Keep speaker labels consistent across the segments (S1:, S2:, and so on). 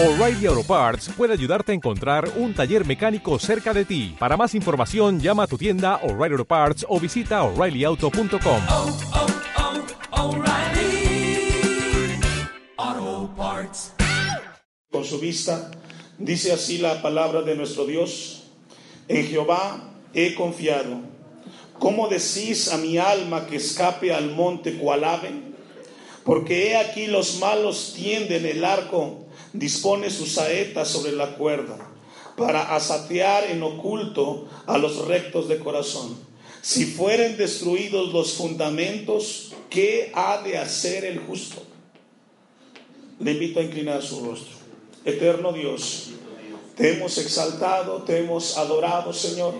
S1: O'Reilly Auto Parts puede ayudarte a encontrar un taller mecánico cerca de ti. Para más información, llama a tu tienda O'Reilly Auto Parts o visita oreillyauto.com.
S2: oh, oh, Parts.
S3: con su vista. Dice así la palabra de nuestro Dios. En Jehová he confiado. ¿Cómo decís a mi alma que escape al monte cual ave? Porque he aquí los malos tienden el arco, dispone sus saetas sobre la cuerda, para asatear en oculto a los rectos de corazón. Si fueren destruidos los fundamentos, ¿qué ha de hacer el justo? Le invito a inclinar su rostro. Eterno Dios, te hemos exaltado, te hemos adorado, Señor.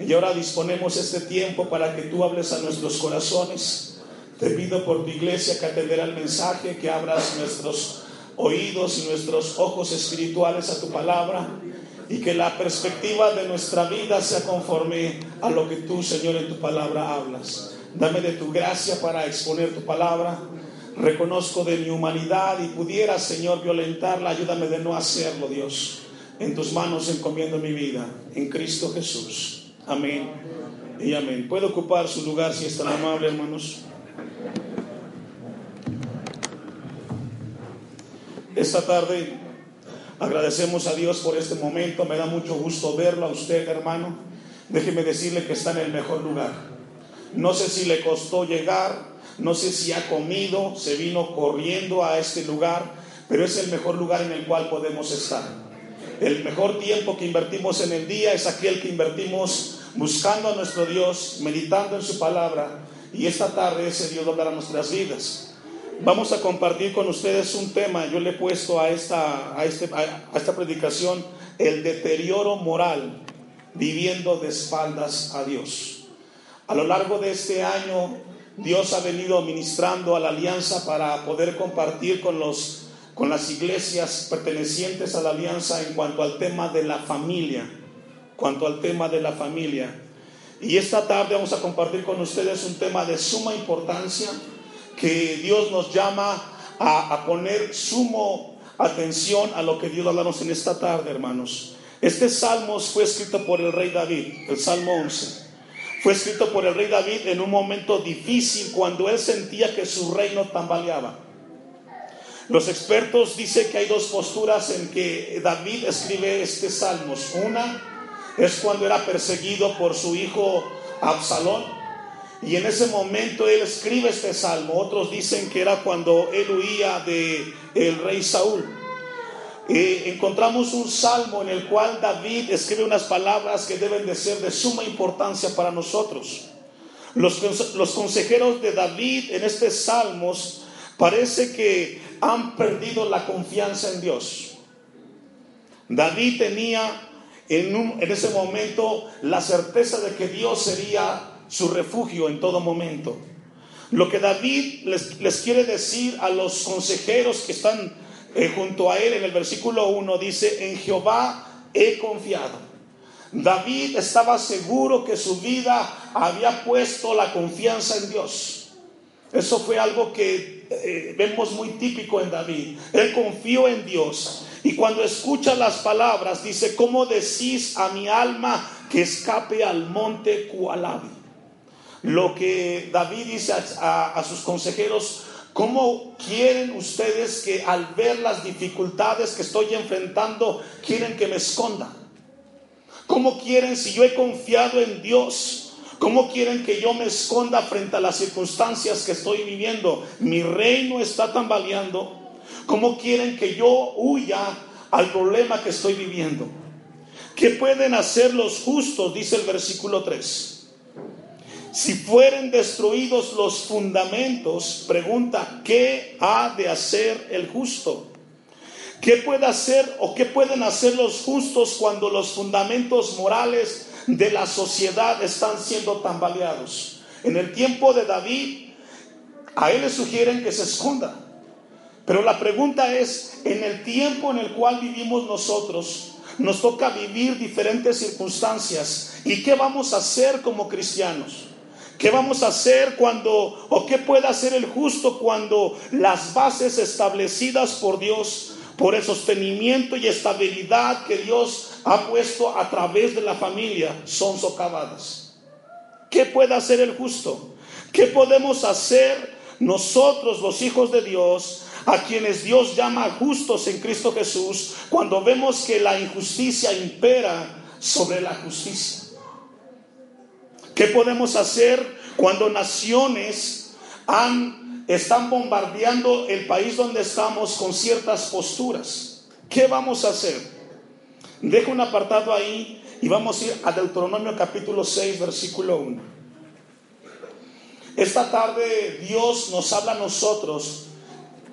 S3: Y ahora disponemos este tiempo para que tú hables a nuestros corazones. Te pido por tu iglesia el mensaje, que abras nuestros oídos y nuestros ojos espirituales a tu palabra y que la perspectiva de nuestra vida sea conforme a lo que tú, Señor, en tu palabra hablas. Dame de tu gracia para exponer tu palabra. Reconozco de mi humanidad y pudiera, Señor, violentarla. Ayúdame de no hacerlo, Dios. En tus manos encomiendo mi vida. En Cristo Jesús. Amén. Y amén. ¿Puede ocupar su lugar si es tan amable, hermanos? Esta tarde agradecemos a Dios por este momento. Me da mucho gusto verlo a usted, hermano. Déjeme decirle que está en el mejor lugar. No sé si le costó llegar, no sé si ha comido, se vino corriendo a este lugar, pero es el mejor lugar en el cual podemos estar. El mejor tiempo que invertimos en el día es aquel que invertimos buscando a nuestro Dios, meditando en su palabra, y esta tarde ese Dios doblará nuestras vidas. Vamos a compartir con ustedes un tema, yo le he puesto a esta, a este, a esta predicación el deterioro moral viviendo de espaldas a Dios. A lo largo de este año, Dios ha venido ministrando a la alianza para poder compartir con, los, con las iglesias pertenecientes a la alianza en cuanto al tema de la familia, cuanto al tema de la familia. Y esta tarde vamos a compartir con ustedes un tema de suma importancia que Dios nos llama a, a poner sumo atención a lo que Dios hablamos en esta tarde, hermanos. Este salmo fue escrito por el rey David, el Salmo 11. Fue escrito por el rey David en un momento difícil cuando él sentía que su reino tambaleaba. Los expertos dicen que hay dos posturas en que David escribe este salmos. Una es cuando era perseguido por su hijo Absalón y en ese momento él escribe este salmo. Otros dicen que era cuando él huía de el rey Saúl. Eh, encontramos un salmo en el cual David escribe unas palabras que deben de ser de suma importancia para nosotros. Los, conse- los consejeros de David en este salmos parece que han perdido la confianza en Dios. David tenía en, en ese momento la certeza de que Dios sería su refugio en todo momento. Lo que David les, quiere decir a los consejeros que están eh, junto a él en el versículo 1 dice, en Jehová he confiado. David estaba seguro que su vida había puesto la confianza en Dios. Eso fue algo que eh, vemos muy típico en David. Él confió en Dios. Y cuando escucha las palabras, dice, ¿cómo decís a mi alma que escape al monte Cualabi? Lo que David dice a, sus consejeros, ¿cómo quieren ustedes que al ver las dificultades que estoy enfrentando, quieren que me esconda? ¿Cómo quieren si yo he confiado en Dios? ¿Cómo quieren que yo me esconda frente a las circunstancias que estoy viviendo? Mi reino está tambaleando. ¿Cómo quieren que yo huya al problema que estoy viviendo? ¿Qué pueden hacer los justos? Dice el versículo 3. Si fueren destruidos los fundamentos, pregunta, ¿qué ha de hacer el justo? ¿Qué puede hacer o qué pueden hacer los justos cuando los fundamentos morales de la sociedad están siendo tambaleados? En el tiempo de David, a él le sugieren que se esconda. Pero la pregunta es, en el tiempo en el cual vivimos nosotros, nos toca vivir diferentes circunstancias. ¿Y qué vamos a hacer como cristianos? ¿Qué vamos a hacer cuando, o qué puede hacer el justo cuando las bases establecidas por Dios por el sostenimiento y estabilidad que Dios ha puesto a través de la familia, son socavadas. ¿Qué puede hacer el justo? ¿Qué podemos hacer nosotros, los hijos de Dios, a quienes Dios llama justos en Cristo Jesús, cuando vemos que la injusticia impera sobre la justicia? ¿Qué podemos hacer cuando naciones están bombardeando el país donde estamos con ciertas posturas? ¿Qué vamos a hacer? Dejo un apartado ahí y vamos a ir a Deuteronomio capítulo 6, versículo 1. Esta tarde Dios nos habla a nosotros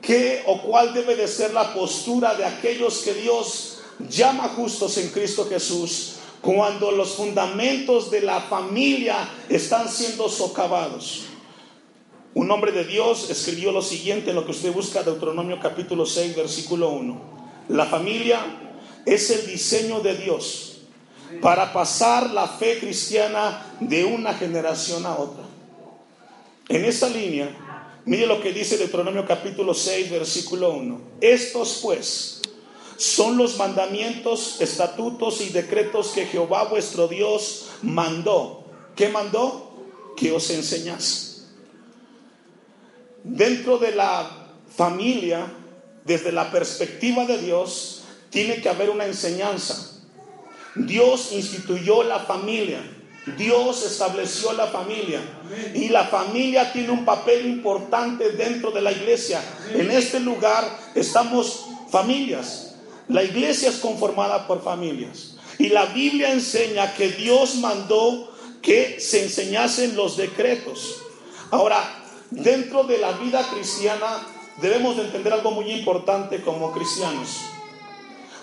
S3: qué o cuál debe de ser la postura de aquellos que Dios llama justos en Cristo Jesús cuando los fundamentos de la familia están siendo socavados. Un hombre de Dios escribió lo siguiente en lo que usted busca, Deuteronomio capítulo 6, versículo 1. La familia es el diseño de Dios para pasar la fe cristiana de una generación a otra. En esta línea, mire lo que dice Deuteronomio capítulo 6, versículo 1. Estos pues son los mandamientos, estatutos y decretos que Jehová vuestro Dios mandó. ¿Qué mandó? Que os enseñase. Dentro de la familia, desde la perspectiva de Dios, tiene que haber una enseñanza. Dios instituyó la familia. Dios estableció la familia y la familia tiene un papel importante dentro de la iglesia. En este lugar estamos familias, la iglesia es conformada por familias. Y la Biblia enseña que Dios mandó que se enseñasen los decretos. Ahora, dentro de la vida cristiana debemos de entender algo muy importante como cristianos.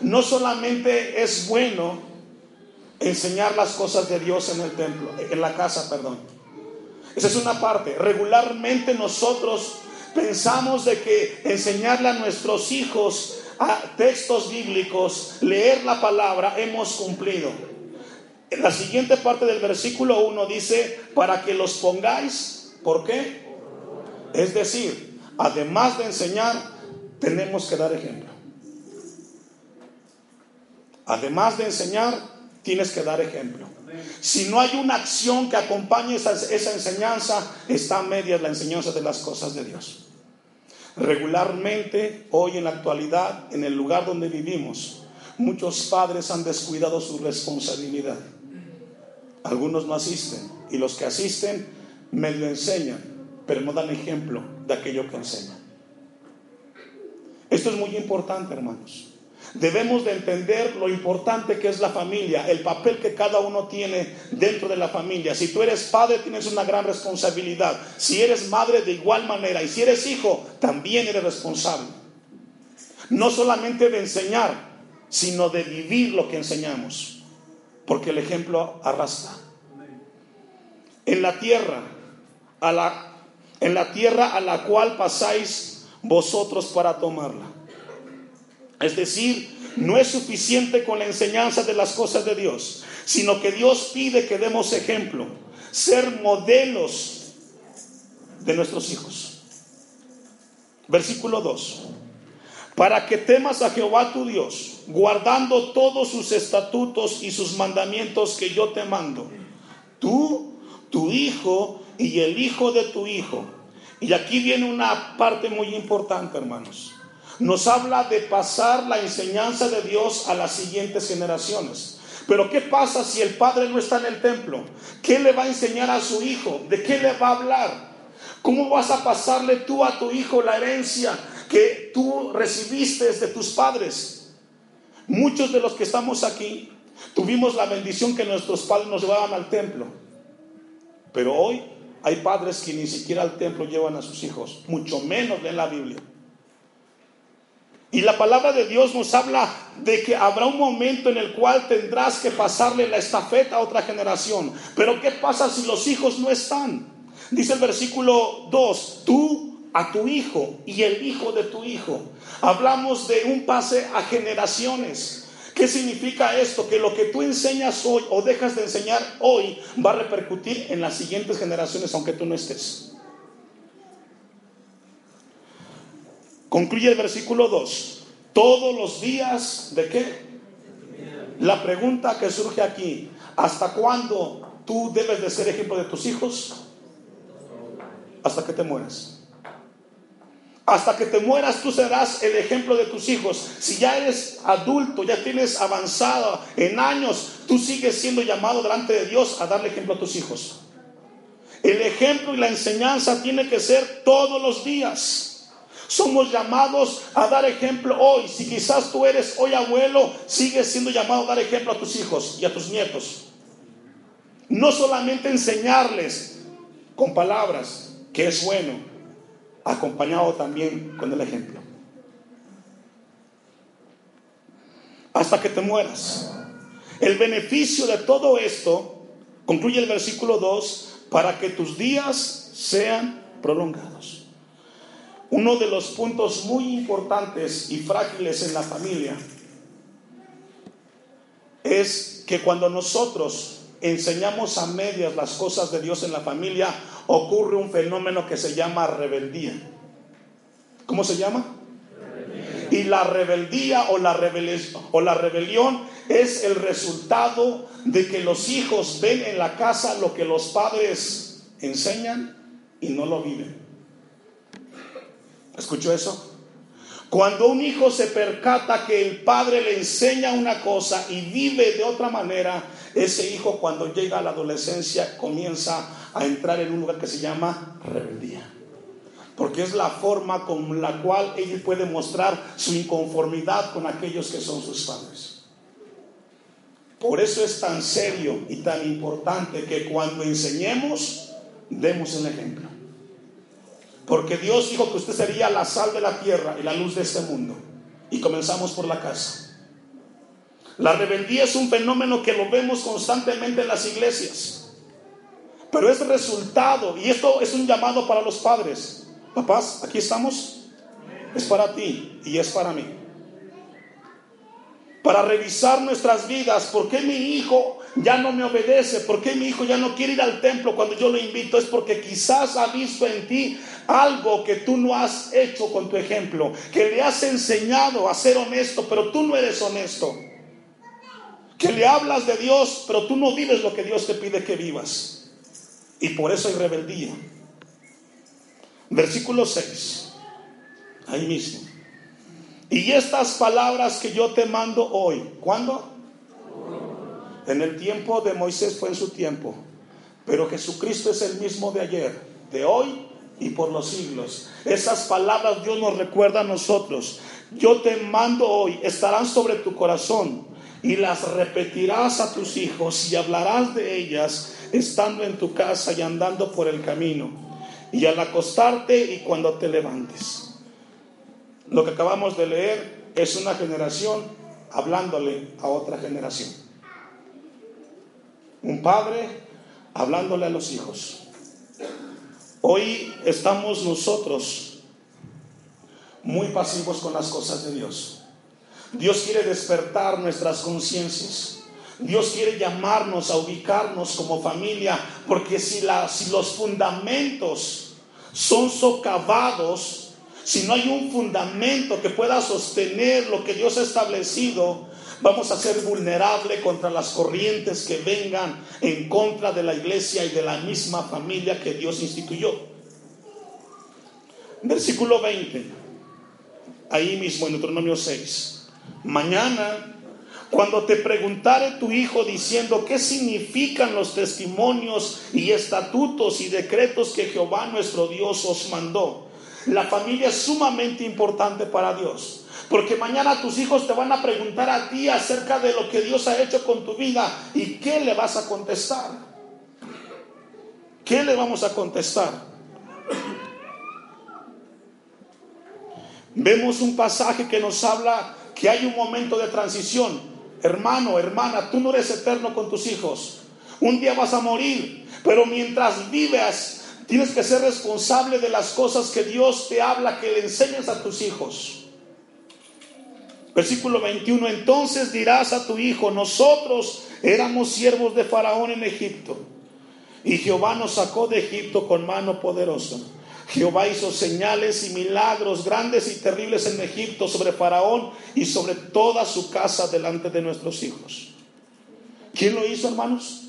S3: No solamente es bueno enseñar las cosas de Dios en el templo, en la casa, perdón. Esa es una parte. Regularmente nosotros pensamos de que enseñarle a nuestros hijos textos bíblicos, leer la palabra, hemos cumplido. En la siguiente parte del versículo 1 dice, para que los pongáis, ¿por qué? Es decir, además de enseñar, tenemos que dar ejemplo. Además de enseñar, tienes que dar ejemplo. Si no hay una acción que acompañe esa, esa enseñanza, está a medias la enseñanza de las cosas de Dios. Regularmente, hoy en la actualidad, en el lugar donde vivimos, muchos padres han descuidado su responsabilidad. Algunos no asisten y los que asisten medio enseñan, pero no dan ejemplo de aquello que enseñan. Esto es muy importante, hermanos. Debemos de entender lo importante que es la familia, el papel que cada uno tiene dentro de la familia. Si tú eres padre, tienes una gran responsabilidad. Si eres madre, de igual manera. Y si eres hijo, también eres responsable. No solamente de enseñar, sino de vivir lo que enseñamos. Porque el ejemplo arrastra. En la tierra, a la, en la tierra a la cual pasáis vosotros para tomarla es decir, no es suficiente con la enseñanza de las cosas de Dios, sino que Dios pide que demos ejemplo, ser modelos de nuestros hijos. Versículo 2. Para que temas a Jehová tu Dios, guardando todos sus estatutos y sus mandamientos que yo te mando, tú, tu hijo y el hijo de tu hijo. Y aquí viene una parte muy importante, hermanos nos habla de pasar la enseñanza de Dios a las siguientes generaciones. Pero ¿qué pasa si el padre no está en el templo? ¿Qué le va a enseñar a su hijo? ¿De qué le va a hablar? ¿Cómo vas a pasarle tú a tu hijo la herencia que tú recibiste de tus padres? Muchos de los que estamos aquí tuvimos la bendición que nuestros padres nos llevaban al templo. Pero hoy hay padres que ni siquiera al templo llevan a sus hijos, mucho menos leen la Biblia. Y la palabra de Dios nos habla de que habrá un momento en el cual tendrás que pasarle la estafeta a otra generación. Pero ¿qué pasa si los hijos no están? Dice el versículo 2, tú a tu hijo y el hijo de tu hijo. Hablamos de un pase a generaciones. ¿Qué significa esto? Que lo que tú enseñas hoy o dejas de enseñar hoy va a repercutir en las siguientes generaciones aunque tú no estés. Concluye el versículo 2. Todos los días de qué? La pregunta que surge aquí, ¿hasta cuándo tú debes de ser ejemplo de tus hijos? Hasta que te mueras. Hasta que te mueras tú serás el ejemplo de tus hijos. Si ya eres adulto, ya tienes avanzado en años, tú sigues siendo llamado delante de Dios a darle ejemplo a tus hijos. El ejemplo y la enseñanza tiene que ser todos los días. Somos llamados a dar ejemplo hoy. Si quizás tú eres hoy abuelo, sigues siendo llamado a dar ejemplo a tus hijos y a tus nietos. No solamente enseñarles con palabras, que es bueno, acompañado también con el ejemplo. Hasta que te mueras. El beneficio de todo esto, concluye el versículo 2, para que tus días sean prolongados. Uno de los puntos muy importantes y frágiles en la familia es que cuando nosotros enseñamos a medias las cosas de Dios en la familia, ocurre un fenómeno que se llama rebeldía. ¿Cómo se llama? Y la rebeldía o la, o la rebelión es el resultado de que los hijos ven en la casa lo que los padres enseñan y no lo viven. ¿Escuchó eso? Cuando un hijo se percata que el padre le enseña una cosa y vive de otra manera, ese hijo cuando llega a la adolescencia comienza a entrar en un lugar que se llama rebeldía. Porque es la forma con la cual él puede mostrar su inconformidad con aquellos que son sus padres. Por eso es tan serio y tan importante que cuando enseñemos, demos el ejemplo. Porque Dios dijo que usted sería la sal de la tierra y la luz de este mundo. Y comenzamos por la casa. La rebeldía es un fenómeno que lo vemos constantemente en las iglesias. Pero es resultado, y esto es un llamado para los padres. Papás, aquí estamos. Es para ti y es para mí para revisar nuestras vidas. ¿Por qué mi hijo ya no me obedece? ¿Por qué mi hijo ya no quiere ir al templo cuando yo lo invito? Es porque quizás ha visto en ti algo que tú no has hecho con tu ejemplo, que le has enseñado a ser honesto, pero tú no eres honesto. Que le hablas de Dios, pero tú no vives lo que Dios te pide que vivas. Y por eso hay rebeldía. Versículo 6. Ahí mismo. Y estas palabras que yo te mando hoy, ¿cuándo? En el tiempo de Moisés fue en su tiempo, pero Jesucristo es el mismo de ayer, de hoy y por los siglos. Esas palabras Dios nos recuerda a nosotros. Yo te mando hoy, estarán sobre tu corazón y las repetirás a tus hijos y hablarás de ellas estando en tu casa y andando por el camino y al acostarte y cuando te levantes. Lo que acabamos de leer es una generación hablándole a otra generación. Un padre hablándole a los hijos. Hoy estamos nosotros muy pasivos con las cosas de Dios. Dios quiere despertar nuestras conciencias. Dios quiere llamarnos a ubicarnos como familia, porque si, los fundamentos son socavados, si no hay un fundamento que pueda sostener lo que Dios ha establecido, vamos a ser vulnerables contra las corrientes que vengan en contra de la iglesia y de la misma familia que Dios instituyó. Versículo 20, ahí mismo en Deuteronomio 6. Mañana, cuando te preguntare tu hijo diciendo qué significan los testimonios y estatutos y decretos que Jehová nuestro Dios os mandó, la familia es sumamente importante para Dios. Porque mañana tus hijos te van a preguntar a ti acerca de lo que Dios ha hecho con tu vida y qué le vas a contestar. ¿Qué le vamos a contestar? Vemos un pasaje que nos habla que hay un momento de transición. Hermano, hermana, tú no eres eterno con tus hijos. Un día vas a morir, pero mientras vives Tienes que ser responsable de las cosas que Dios te habla, que le enseñes a tus hijos. Versículo 21, entonces dirás a tu hijo, nosotros éramos siervos de Faraón en Egipto, y Jehová nos sacó de Egipto con mano poderosa. Jehová hizo señales y milagros grandes y terribles en Egipto sobre Faraón y sobre toda su casa delante de nuestros hijos. ¿Quién lo hizo, hermanos?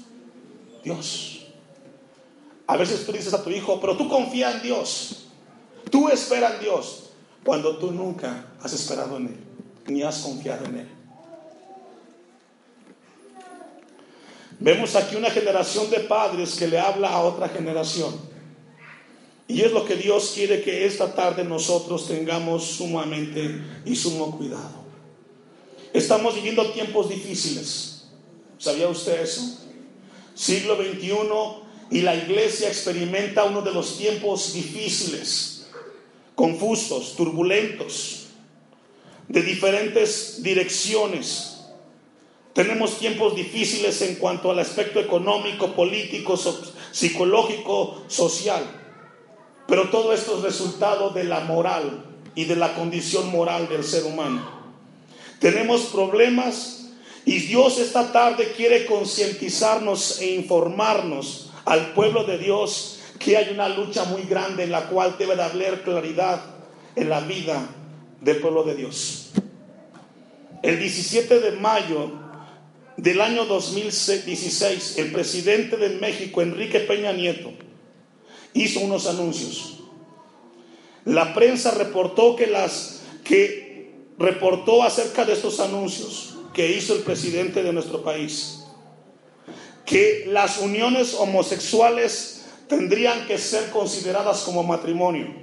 S3: Dios. A veces tú dices a tu hijo, pero tú confía en Dios. Tú esperas en Dios cuando tú nunca has esperado en Él, ni has confiado en Él. Vemos aquí una generación de padres que le habla a otra generación. Y es lo que Dios quiere que esta tarde nosotros tengamos sumamente y sumo cuidado. Estamos viviendo tiempos difíciles. ¿Sabía usted eso? Siglo XXI y la iglesia experimenta uno de los tiempos difíciles, confusos, turbulentos, de diferentes direcciones. Tenemos tiempos difíciles en cuanto al aspecto económico, político, psicológico, social. Pero todo esto es resultado de la moral y de la condición moral del ser humano. Tenemos problemas y Dios esta tarde quiere concientizarnos e informarnos al pueblo de Dios que hay una lucha muy grande en la cual debe de haber claridad en la vida del pueblo de Dios. El 17 de mayo del año 2016, el presidente de México, Enrique Peña Nieto, hizo unos anuncios. La prensa reportó que las que reportó acerca de estos anuncios que hizo el presidente de nuestro país, que las uniones homosexuales tendrían que ser consideradas como matrimonio.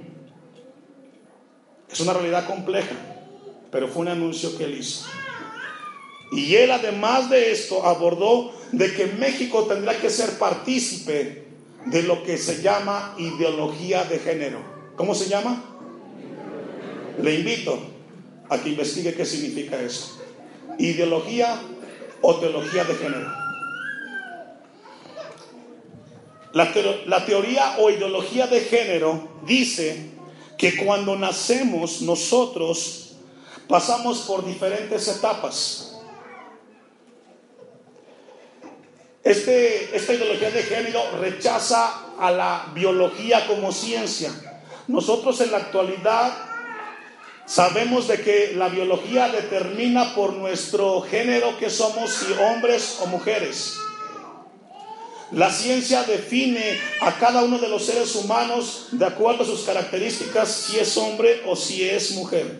S3: Es una realidad compleja, pero fue un anuncio que él hizo. Y él además de esto abordó de que México tendrá que ser partícipe de lo que se llama ideología de género. ¿Cómo se llama? Le invito a que investigue qué significa eso. Ideología o teología de género. La, la, teoría o ideología de género dice que cuando nacemos nosotros pasamos por diferentes etapas. Este, esta ideología de género rechaza a la biología como ciencia. Nosotros en la actualidad sabemos de que la biología determina por nuestro género que somos, si hombres o mujeres. La ciencia define a cada uno de los seres humanos de acuerdo a sus características si es hombre o si es mujer.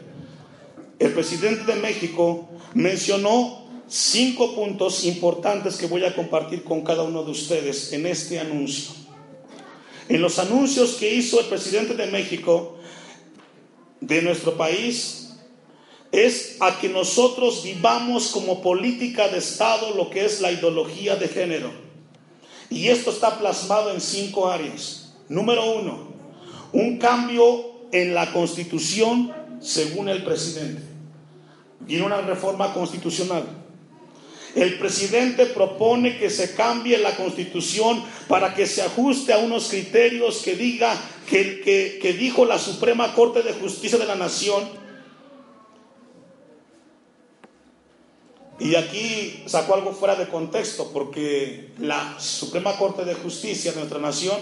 S3: El presidente de México mencionó cinco puntos importantes que voy a compartir con cada uno de ustedes en este anuncio. En los anuncios que hizo el presidente de México, de nuestro país, es a que nosotros vivamos como política de Estado lo que es la ideología de género. Y esto está plasmado en cinco áreas. Número uno, un cambio en la constitución según el presidente. Y una reforma constitucional. El presidente propone que se cambie la constitución para que se ajuste a unos criterios que diga que, dijo la Suprema Corte de Justicia de la Nación. Y aquí sacó algo fuera de contexto, porque la Suprema Corte de Justicia de nuestra nación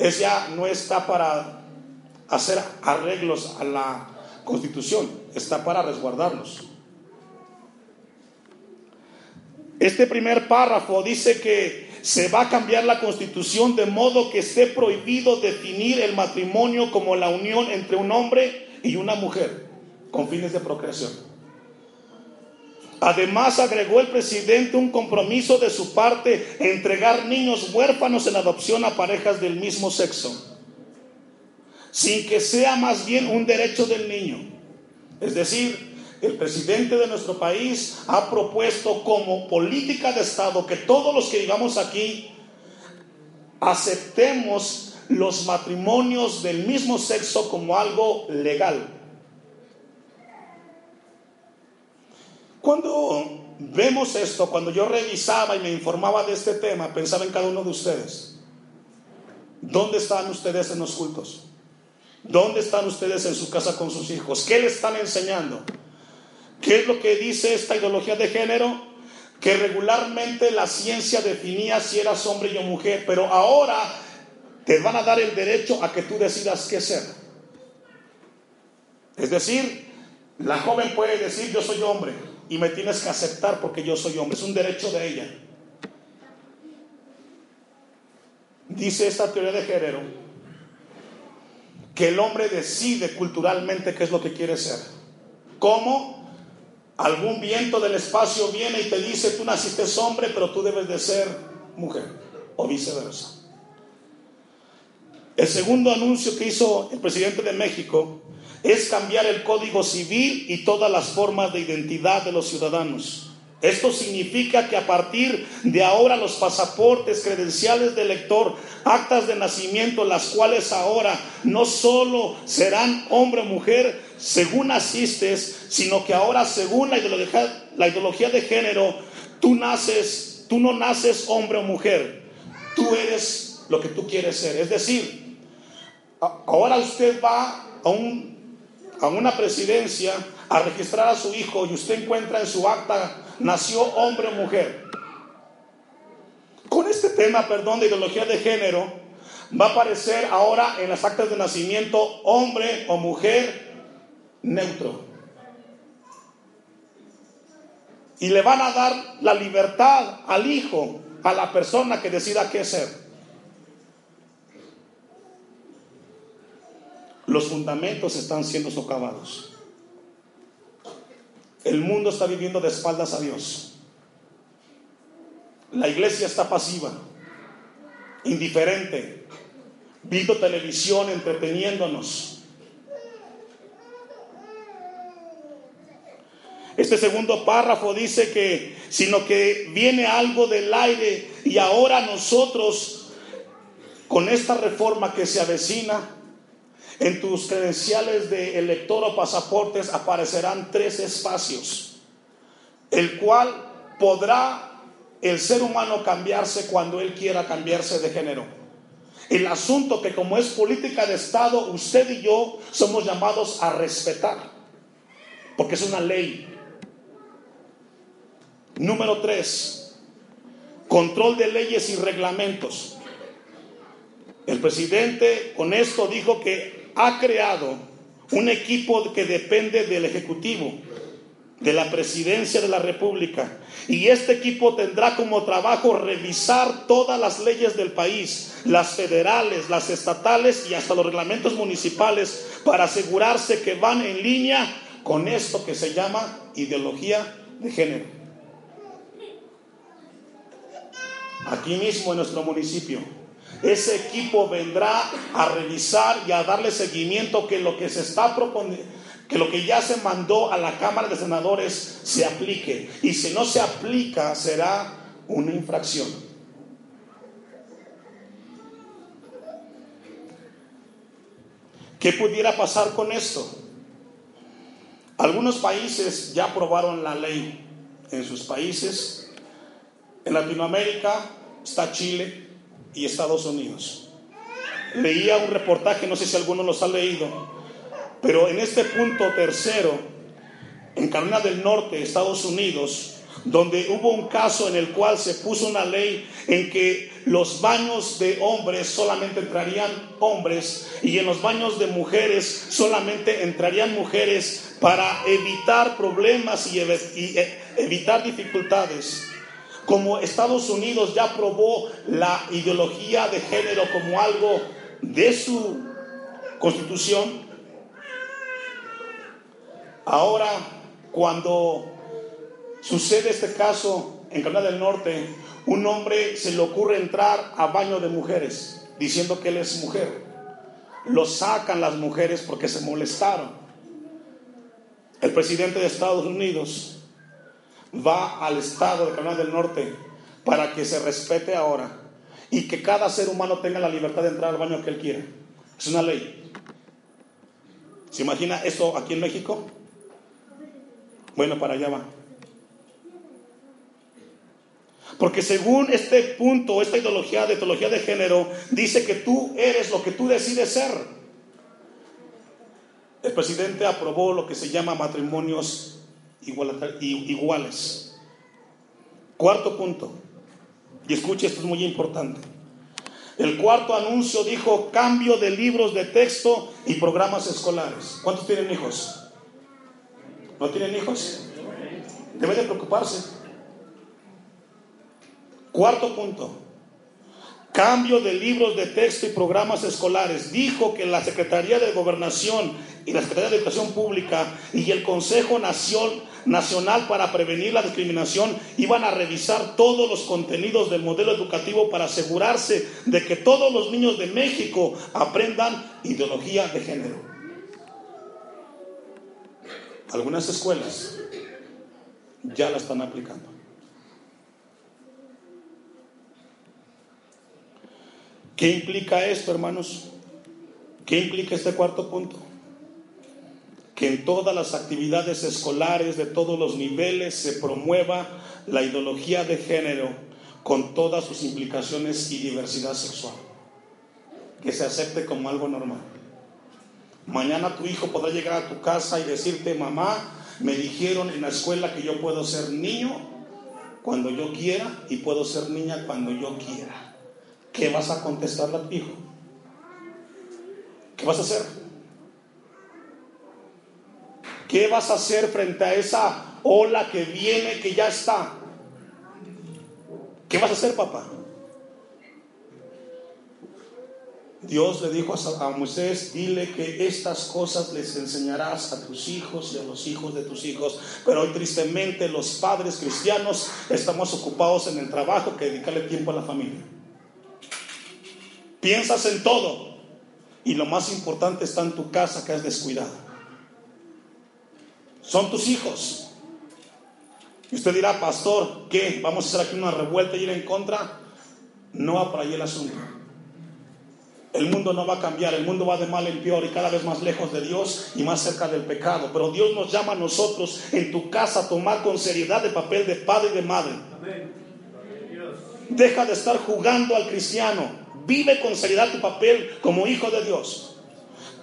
S3: es ya no está para hacer arreglos a la Constitución, está para resguardarnos. Este primer párrafo dice que se va a cambiar la constitución de modo que esté prohibido definir el matrimonio como la unión entre un hombre y una mujer con fines de procreación. Además agregó el presidente un compromiso de su parte entregar niños huérfanos en adopción a parejas del mismo sexo, sin que sea más bien un derecho del niño. Es decir, el presidente de nuestro país ha propuesto como política de Estado que todos los que vivamos aquí aceptemos los matrimonios del mismo sexo como algo legal. Cuando vemos esto, cuando yo revisaba y me informaba de este tema, pensaba en cada uno de ustedes. ¿Dónde están ustedes en los cultos? ¿Dónde están ustedes en su casa con sus hijos? ¿Qué le están enseñando? ¿Qué es lo que dice esta ideología de género? Que regularmente la ciencia definía si eras hombre y mujer, pero ahora te van a dar el derecho a que tú decidas qué ser. Es decir, la joven puede decir yo soy hombre y me tienes que aceptar porque yo soy hombre. Es un derecho de ella. Dice esta teoría de género que el hombre decide culturalmente qué es lo que quiere ser. ¿Cómo? Algún viento del espacio viene y te dice, tú naciste hombre, pero tú debes de ser mujer, o viceversa. El segundo anuncio que hizo el presidente de México es cambiar el código civil y todas las formas de identidad de los ciudadanos. Esto significa que a partir de ahora los pasaportes, credenciales de elector, actas de nacimiento, las cuales ahora no solo serán hombre o mujer según asistes, sino que ahora según la ideología, la ideología de género, tú naces, tú no naces hombre o mujer, tú eres lo que tú quieres ser. Es decir, ahora usted va a, un, a una presidencia a registrar a su hijo y usted encuentra en su acta nació hombre o mujer. Con este tema, perdón, de ideología de género, va a aparecer ahora en las actas de nacimiento hombre o mujer neutro. Y le van a dar la libertad al hijo, a la persona que decida qué ser. Los fundamentos están siendo socavados. El mundo está viviendo de espaldas a Dios. La iglesia está pasiva, indiferente, viendo televisión, entreteniéndonos. Este segundo párrafo dice que, sino que viene algo del aire y ahora nosotros, con esta reforma que se avecina, en tus credenciales de elector o pasaportes aparecerán tres espacios, el cual podrá el ser humano cambiarse cuando él quiera cambiarse de género. El asunto que como es política de Estado, usted y yo somos llamados a respetar, porque es una ley. Número tres, control de leyes y reglamentos. El presidente con esto dijo que ha creado un equipo que depende del Ejecutivo, de la Presidencia de la República. Y este equipo tendrá como trabajo revisar todas las leyes del país, las federales, las estatales y hasta los reglamentos municipales para asegurarse que van en línea con esto que se llama ideología de género. Aquí mismo en nuestro municipio ese equipo vendrá a revisar y a darle seguimiento que lo que se está proponiendo, que lo que ya se mandó a la Cámara de Senadores se aplique. Y si no se aplica, será una infracción. ¿Qué pudiera pasar con esto? Algunos países ya aprobaron la ley en sus países. En Latinoamérica está Chile, y Estados Unidos. Leía un reportaje, no sé si alguno los ha leído, pero en este punto tercero, en Carolina del Norte, Estados Unidos, donde hubo un caso en el cual se puso una ley en que los baños de hombres solamente entrarían hombres y en los baños de mujeres solamente entrarían mujeres para evitar problemas y, evitar dificultades como Estados Unidos ya aprobó la ideología de género como algo de su constitución, ahora cuando sucede este caso en Canadá del Norte, un hombre se le ocurre entrar a baño de mujeres diciendo que él es mujer. Lo sacan las mujeres porque se molestaron. El presidente de Estados Unidos va al estado de Carolina del Norte para que se respete ahora y que cada ser humano tenga la libertad de entrar al baño que él quiera. Es una ley. ¿Se imagina eso aquí en México? Bueno, para allá va. Porque según este punto, esta ideología de teología de género, dice que tú eres lo que tú decides ser. El presidente aprobó lo que se llama matrimonios iguales. Cuarto punto, y escuche, esto es muy importante. El cuarto anuncio dijo cambio de libros de texto y programas escolares. ¿Cuántos tienen hijos? ¿No tienen hijos? Debe de preocuparse. Cuarto punto. Cambio de libros de texto y programas escolares. Dijo que la Secretaría de Gobernación y la Secretaría de Educación Pública y el Consejo Nacional para Prevenir la Discriminación iban a revisar todos los contenidos del modelo educativo para asegurarse de que todos los niños de México aprendan ideología de género. Algunas escuelas ya la están aplicando. ¿Qué implica esto, hermanos? ¿Qué implica este cuarto punto? Que en todas las actividades escolares de todos los niveles se promueva la ideología de género con todas sus implicaciones y diversidad sexual. Que se acepte como algo normal. Mañana tu hijo podrá llegar a tu casa y decirte, mamá, me dijeron en la escuela que yo puedo ser niño cuando yo quiera y puedo ser niña cuando yo quiera. ¿qué vas a contestarle a tu hijo? ¿Qué vas a hacer? ¿Qué vas a hacer frente a esa ola que viene, que ya está? ¿Qué vas a hacer, papá? Dios le dijo a Moisés, dile que estas cosas les enseñarás a tus hijos y a los hijos de tus hijos. Pero hoy tristemente los padres cristianos estamos ocupados en el trabajo que dedicarle tiempo a la familia. Piensas en todo. Y lo más importante está en tu casa que has descuidado. Son tus hijos. Y usted dirá, pastor, ¿qué? ¿Vamos a hacer aquí una revuelta y ir en contra? No va por ahí el asunto. El mundo no va a cambiar, el mundo va de mal en peor y cada vez más lejos de Dios y más cerca del pecado. Pero Dios nos llama a nosotros en tu casa a tomar con seriedad el papel de padre y de madre. Deja de estar jugando al cristiano. Vive con seriedad tu papel como hijo de Dios.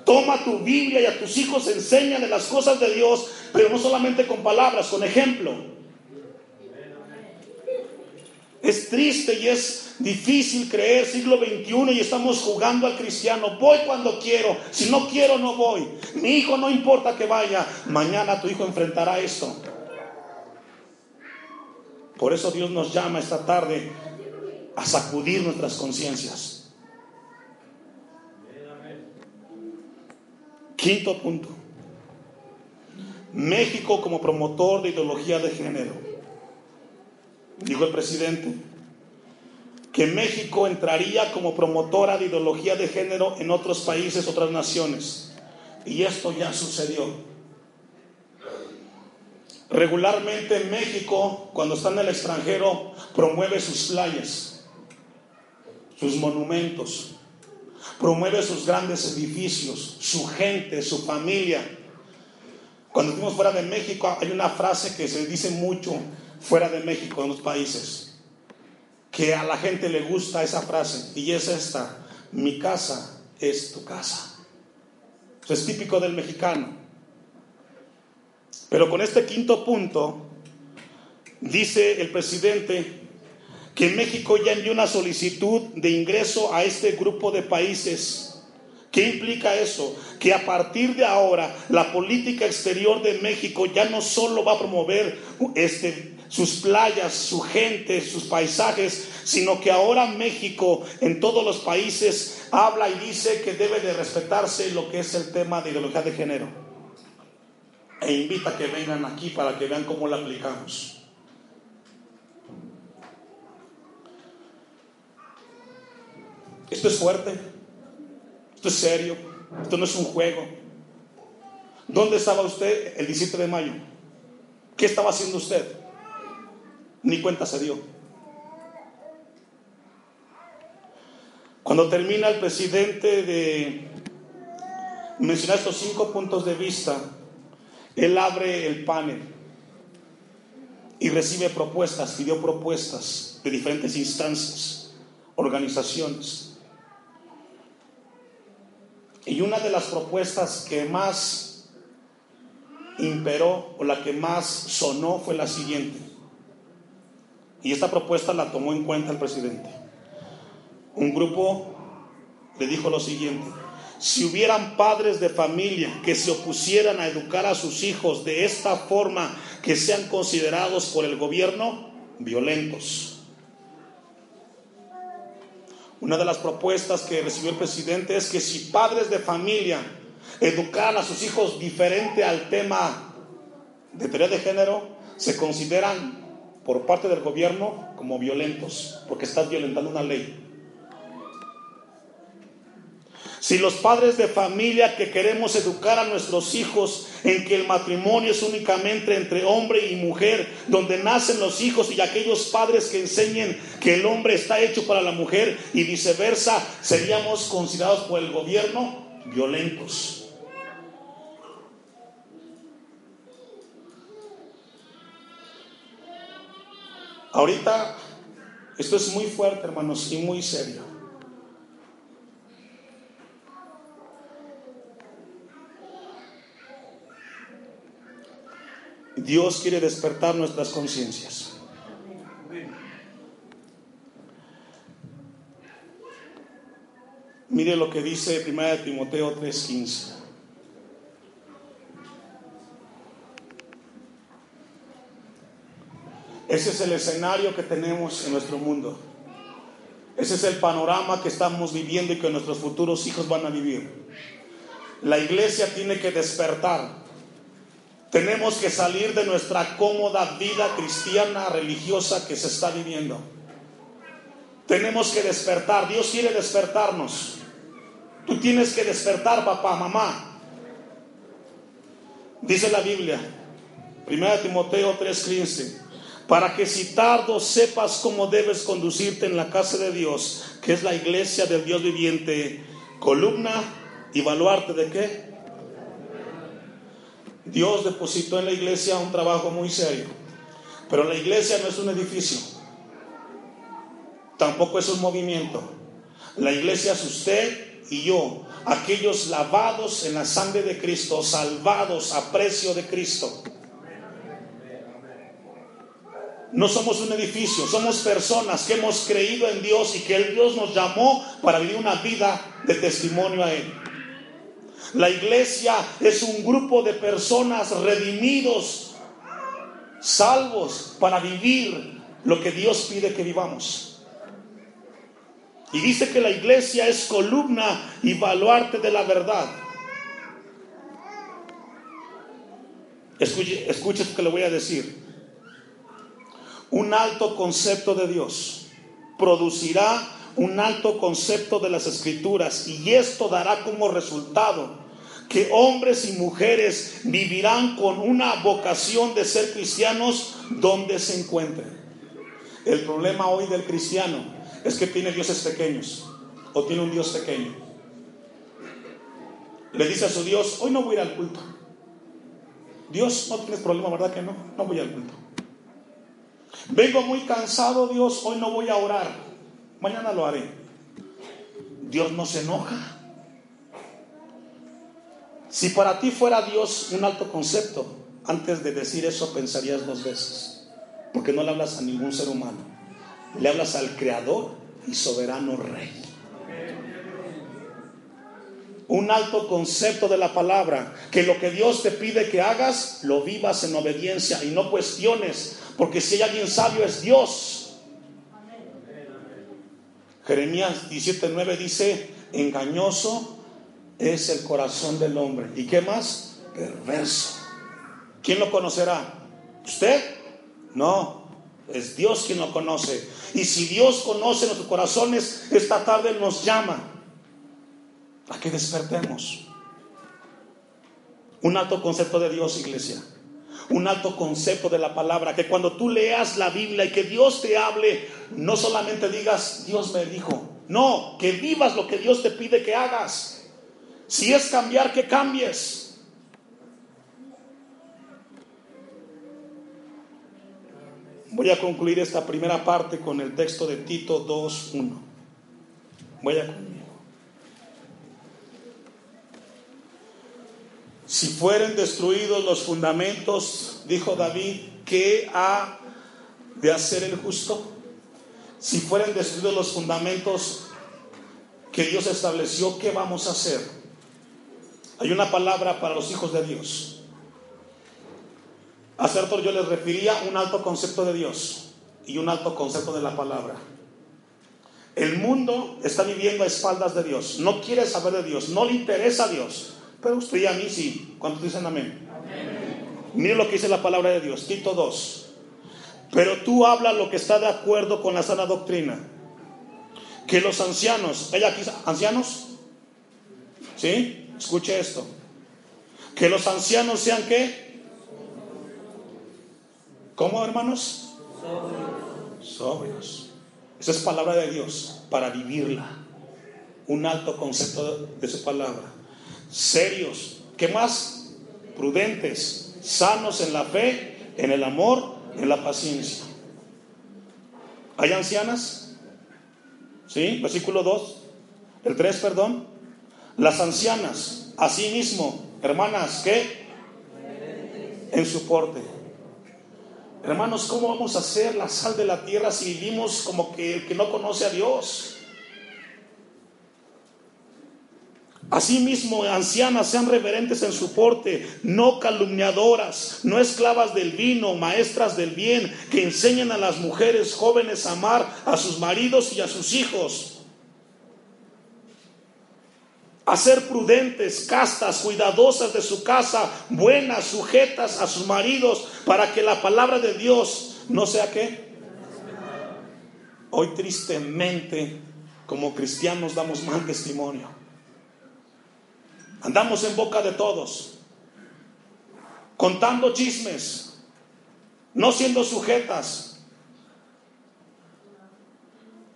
S3: Toma tu Biblia y a tus hijos de las cosas de Dios, pero no solamente con palabras, con ejemplo. Es triste y es difícil creer siglo XXI y estamos jugando al cristiano. Voy cuando quiero, si no quiero no voy. Mi hijo no importa que vaya, mañana tu hijo enfrentará esto. Por eso Dios nos llama esta tarde a sacudir nuestras conciencias. Quinto punto. México como promotor de ideología de género. Dijo el presidente que México entraría como promotora de ideología de género en otros países, otras naciones. Y esto ya sucedió. Regularmente México, cuando está en el extranjero, promueve sus playas, sus monumentos, promueve sus grandes edificios, su gente, su familia. Cuando estuvimos fuera de México, hay una frase que se dice mucho fuera de México, en los países, que a la gente le gusta esa frase, y es esta, mi casa es tu casa. es típico del mexicano. Pero con este quinto punto, dice el presidente, que México ya envió una solicitud de ingreso a este grupo de países. ¿Qué implica eso? Que a partir de ahora la política exterior de México ya no solo va a promover este, sus playas, su gente, sus paisajes, sino que ahora México en todos los países habla y dice que debe de respetarse lo que es el tema de ideología de género. E invita a que vengan aquí para que vean cómo la aplicamos. Esto es fuerte, esto es serio, esto no es un juego. ¿Dónde estaba usted el 17 de mayo? ¿Qué estaba haciendo usted? Ni cuenta se dio. Cuando termina el presidente de mencionar estos cinco puntos de vista, él abre el panel y recibe propuestas, pidió propuestas de diferentes instancias, organizaciones. Y una de las propuestas que más imperó o la que más sonó fue la siguiente. Y esta propuesta la tomó en cuenta el presidente. un grupo le dijo lo siguiente, si hubieran padres de familia que se opusieran a educar a sus hijos de esta forma que sean considerados por el gobierno violentos. Una de las propuestas que recibió el presidente es que si padres de familia educaran a sus hijos diferente al tema de teoría de género, se consideran por parte del gobierno como violentos, porque estás violentando una ley. Si los padres de familia que queremos educar a nuestros hijos en que el matrimonio es únicamente entre hombre y mujer, donde nacen los hijos y aquellos padres que enseñen que el hombre está hecho para la mujer y viceversa, seríamos considerados por el gobierno violentos. Ahorita esto es muy fuerte, hermanos, y muy serio. Dios quiere despertar nuestras conciencias. Mire lo que dice 1 Timoteo 3:15. Ese es el escenario que tenemos en nuestro mundo. Ese es el panorama que estamos viviendo y que nuestros futuros hijos van a vivir. La iglesia tiene que despertar. Tenemos que salir de nuestra cómoda vida cristiana religiosa que se está viviendo. Tenemos que despertar. Dios quiere despertarnos. Tú tienes que despertar, papá, mamá. Dice la Biblia, 1 Timoteo 3:15, para que si tardo sepas cómo debes conducirte en la casa de Dios, que es la iglesia del Dios viviente, columna y baluarte de qué? Dios depositó en la iglesia un trabajo muy serio. Pero la iglesia no es un edificio. Tampoco es un movimiento. La iglesia es usted y yo, aquellos lavados en la sangre de Cristo, salvados a precio de Cristo. No somos un edificio, somos personas que hemos creído en Dios y que el Dios nos llamó para vivir una vida de testimonio a Él. La iglesia es un grupo de personas redimidos, salvos para vivir lo que Dios pide que vivamos. Y dice que la iglesia es columna y baluarte de la verdad. Escuche, lo que le voy a decir. Un alto concepto de Dios producirá un alto concepto de las escrituras y esto dará como resultado que hombres y mujeres vivirán con una vocación de ser cristianos donde se encuentren. El problema hoy del cristiano es que tiene dioses pequeños o tiene un Dios pequeño. Le dice a su Dios, hoy no voy a ir al culto. Dios, no tienes problema, ¿verdad que no? No voy al culto. Vengo muy cansado, Dios, hoy no voy a orar. Mañana lo haré. Dios no se enoja. Si para ti fuera Dios un alto concepto, antes de decir eso pensarías dos veces, porque no le hablas a ningún ser humano, le hablas al Creador y soberano Rey. Un alto concepto de la palabra, que lo que Dios te pide que hagas, lo vivas en obediencia y no cuestiones, porque si hay alguien sabio es Dios. Jeremías 17:9 dice, engañoso es el corazón del hombre. ¿Y qué más? Perverso. ¿Quién lo conocerá? ¿Usted? No, es Dios quien lo conoce. Y si Dios conoce nuestros corazones, esta tarde nos llama a que despertemos. Un alto concepto de Dios, iglesia. Un alto concepto de la palabra. Que cuando tú leas la Biblia y que Dios te hable, no solamente digas, Dios me dijo. No, que vivas lo que Dios te pide que hagas. Si es cambiar, que cambies. Voy a concluir esta primera parte con el texto de Tito 2.1. Vaya conmigo. Si fueren destruidos los fundamentos, dijo David, ¿qué ha de hacer el justo? Si fueren destruidos los fundamentos que Dios estableció, ¿qué vamos a hacer? Hay una palabra para los hijos de Dios. A cierto yo les refería un alto concepto de Dios y un alto concepto de la palabra. El mundo está viviendo a espaldas de Dios, no quiere saber de Dios, no le interesa a Dios, pero usted y a mí sí. ¿Cuántos dicen amén? amén. Mire lo que dice la palabra de Dios, Tito 2. Pero tú habla lo que está de acuerdo con la sana doctrina. Que los ancianos, ¿hay aquí ancianos? ¿Sí? Escuche esto. Que los ancianos sean qué? ¿Cómo, hermanos? Sobrios. Esa es palabra de Dios para vivirla. Un alto concepto de su palabra. Serios. ¿Qué más? Prudentes. Sanos en la fe, en el amor en la paciencia. ¿Hay ancianas? ¿Sí? Versículo 2, el 3, perdón. Las ancianas, asimismo, hermanas, ¿qué? En su porte. Hermanos, ¿cómo vamos a hacer la sal de la tierra si vivimos como que el que no conoce a Dios? Asimismo, ancianas, sean reverentes en su porte, no calumniadoras, no esclavas del vino, maestras del bien, que enseñen a las mujeres jóvenes a amar a sus maridos y a sus hijos. A ser prudentes, castas, cuidadosas de su casa, buenas, sujetas a sus maridos, para que la palabra de Dios no sea qué. Hoy tristemente, como cristianos, damos mal testimonio. Andamos en boca de todos, contando chismes, no siendo sujetas.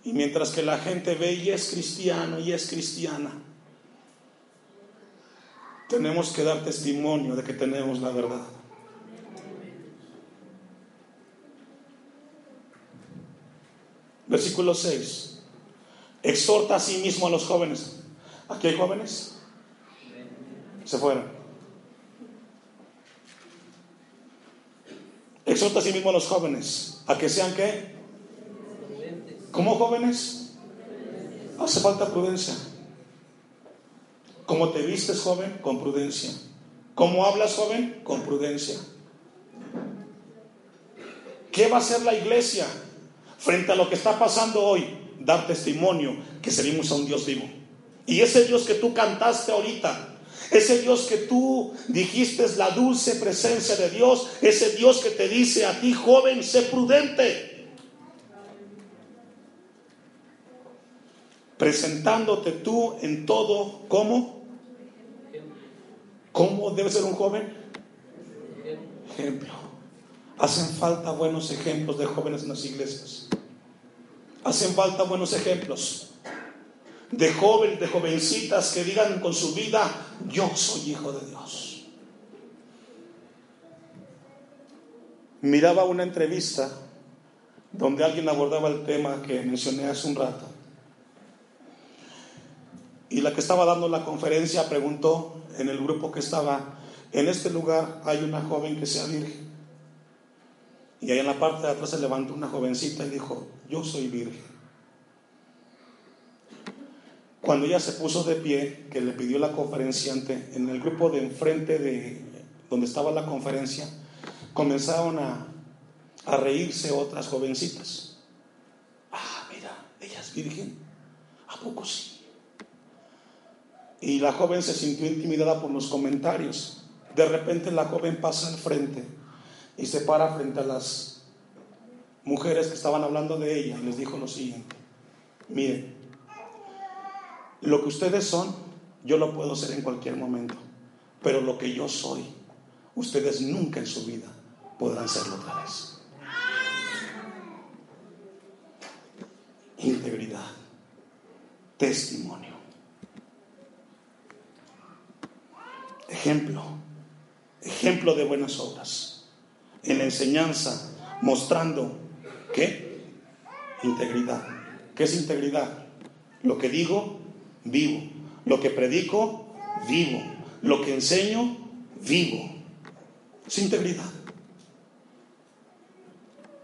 S3: Y mientras que la gente ve y es cristiano y es cristiana, tenemos que dar testimonio de que tenemos la verdad. Versículo 6. Exhorta a sí mismo a los jóvenes. ¿Aquí hay jóvenes? se fueron. Exhorta a sí mismo a los jóvenes a que sean qué? ¿Cómo jóvenes? Hace falta prudencia. ¿Cómo te vistes, joven? Con prudencia. ¿Cómo hablas, joven? Con prudencia. ¿Qué va a hacer la iglesia frente a lo que está pasando hoy? Dar testimonio que servimos a un Dios vivo. Y ese Dios que tú cantaste ahorita, ese Dios que tú dijiste la dulce presencia de Dios. Ese Dios que te dice a ti, joven, sé prudente. Presentándote tú en todo, ¿cómo? ¿Cómo debe ser un joven? Ejemplo. Hacen falta buenos ejemplos de jóvenes en las iglesias. Hacen falta buenos ejemplos de jóvenes, de jovencitas que digan con su vida, yo soy hijo de Dios. Miraba una entrevista donde alguien abordaba el tema que mencioné hace un rato. Y la que estaba dando la conferencia preguntó en el grupo que estaba, en este lugar hay una joven que sea virgen. Y ahí en la parte de atrás se levantó una jovencita y dijo, yo soy virgen. Cuando ella se puso de pie, que le pidió la conferenciante, en el grupo de enfrente de donde estaba la conferencia, comenzaron a, a reírse otras jovencitas. Ah, mira, ella es virgen. ¿A poco sí? Y la joven se sintió intimidada por los comentarios. De repente la joven pasa al frente y se para frente a las mujeres que estaban hablando de ella y les dijo lo siguiente. Miren, lo que ustedes son, yo lo puedo ser en cualquier momento. Pero lo que yo soy, ustedes nunca en su vida podrán serlo otra vez. Integridad, testimonio, ejemplo, ejemplo de buenas obras, en la enseñanza, mostrando qué? Integridad. ¿Qué es integridad? Lo que digo, vivo. Lo que predico, vivo. Lo que enseño, vivo. Es integridad.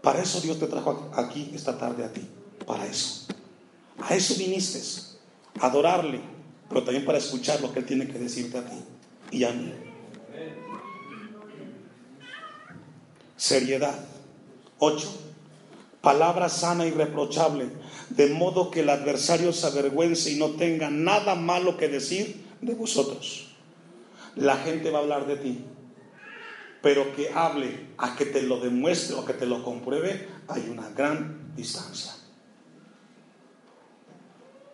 S3: Para eso Dios te trajo aquí esta tarde a ti. Para eso. A eso viniste. adorarle, pero también para escuchar lo que Él tiene que decirte a ti y a mí. Seriedad. 8. Palabra sana y reprochable, de modo que el adversario se avergüence y no tenga nada malo que decir de vosotros. La gente va a hablar de ti, pero que hable a que te lo demuestre o que te lo compruebe, hay una gran distancia.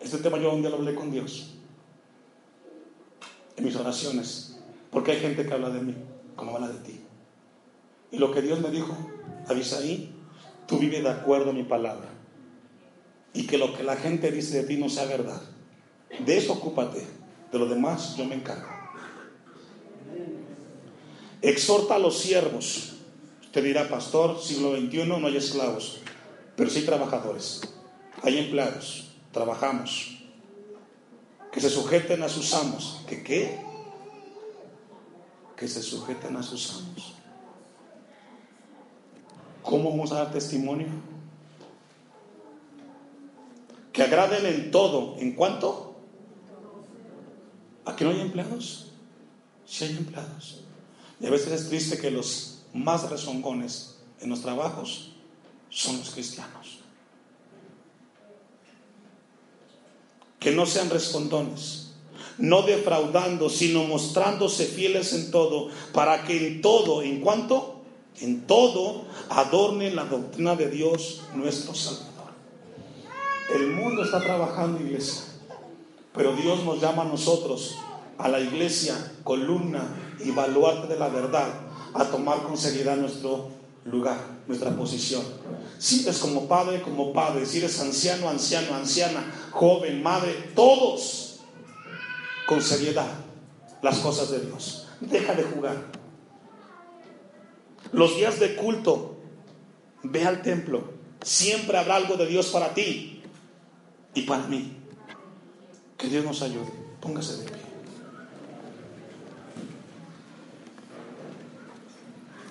S3: Este tema yo un lo hablé con Dios, en mis oraciones, porque hay gente que habla de mí, como habla de ti. Y lo que Dios me dijo, ahí, tú vive de acuerdo a mi palabra. Y que lo que la gente dice de ti no sea verdad. De eso ocúpate. De lo demás yo me encargo. Exhorta a los siervos. Usted dirá, pastor, siglo XXI no hay esclavos, pero sí trabajadores. Hay empleados. Trabajamos. Que se sujeten a sus amos. ¿Que qué? Que se sujeten a sus amos. ¿Cómo vamos a dar testimonio? Que agraden en todo. ¿En cuánto? ¿Aquí no hay empleados? Sí hay empleados. Y a veces es triste que los más rezongones en los trabajos son los cristianos. Que no sean respondones, no defraudando, sino mostrándose fieles en todo, para que en todo, en cuanto en todo adornen la doctrina de Dios nuestro Salvador. El mundo está trabajando, iglesia, pero Dios nos llama a nosotros, a la iglesia, columna y baluarte de la verdad, a tomar con seriedad nuestro lugar, nuestra posición. Si eres como padre, como padre, si eres anciano, anciano, anciana, joven, madre, todos con seriedad las cosas de Dios. Deja de jugar. Los días de culto, ve al templo. Siempre habrá algo de Dios para ti y para mí. Que Dios nos ayude. Póngase de pie.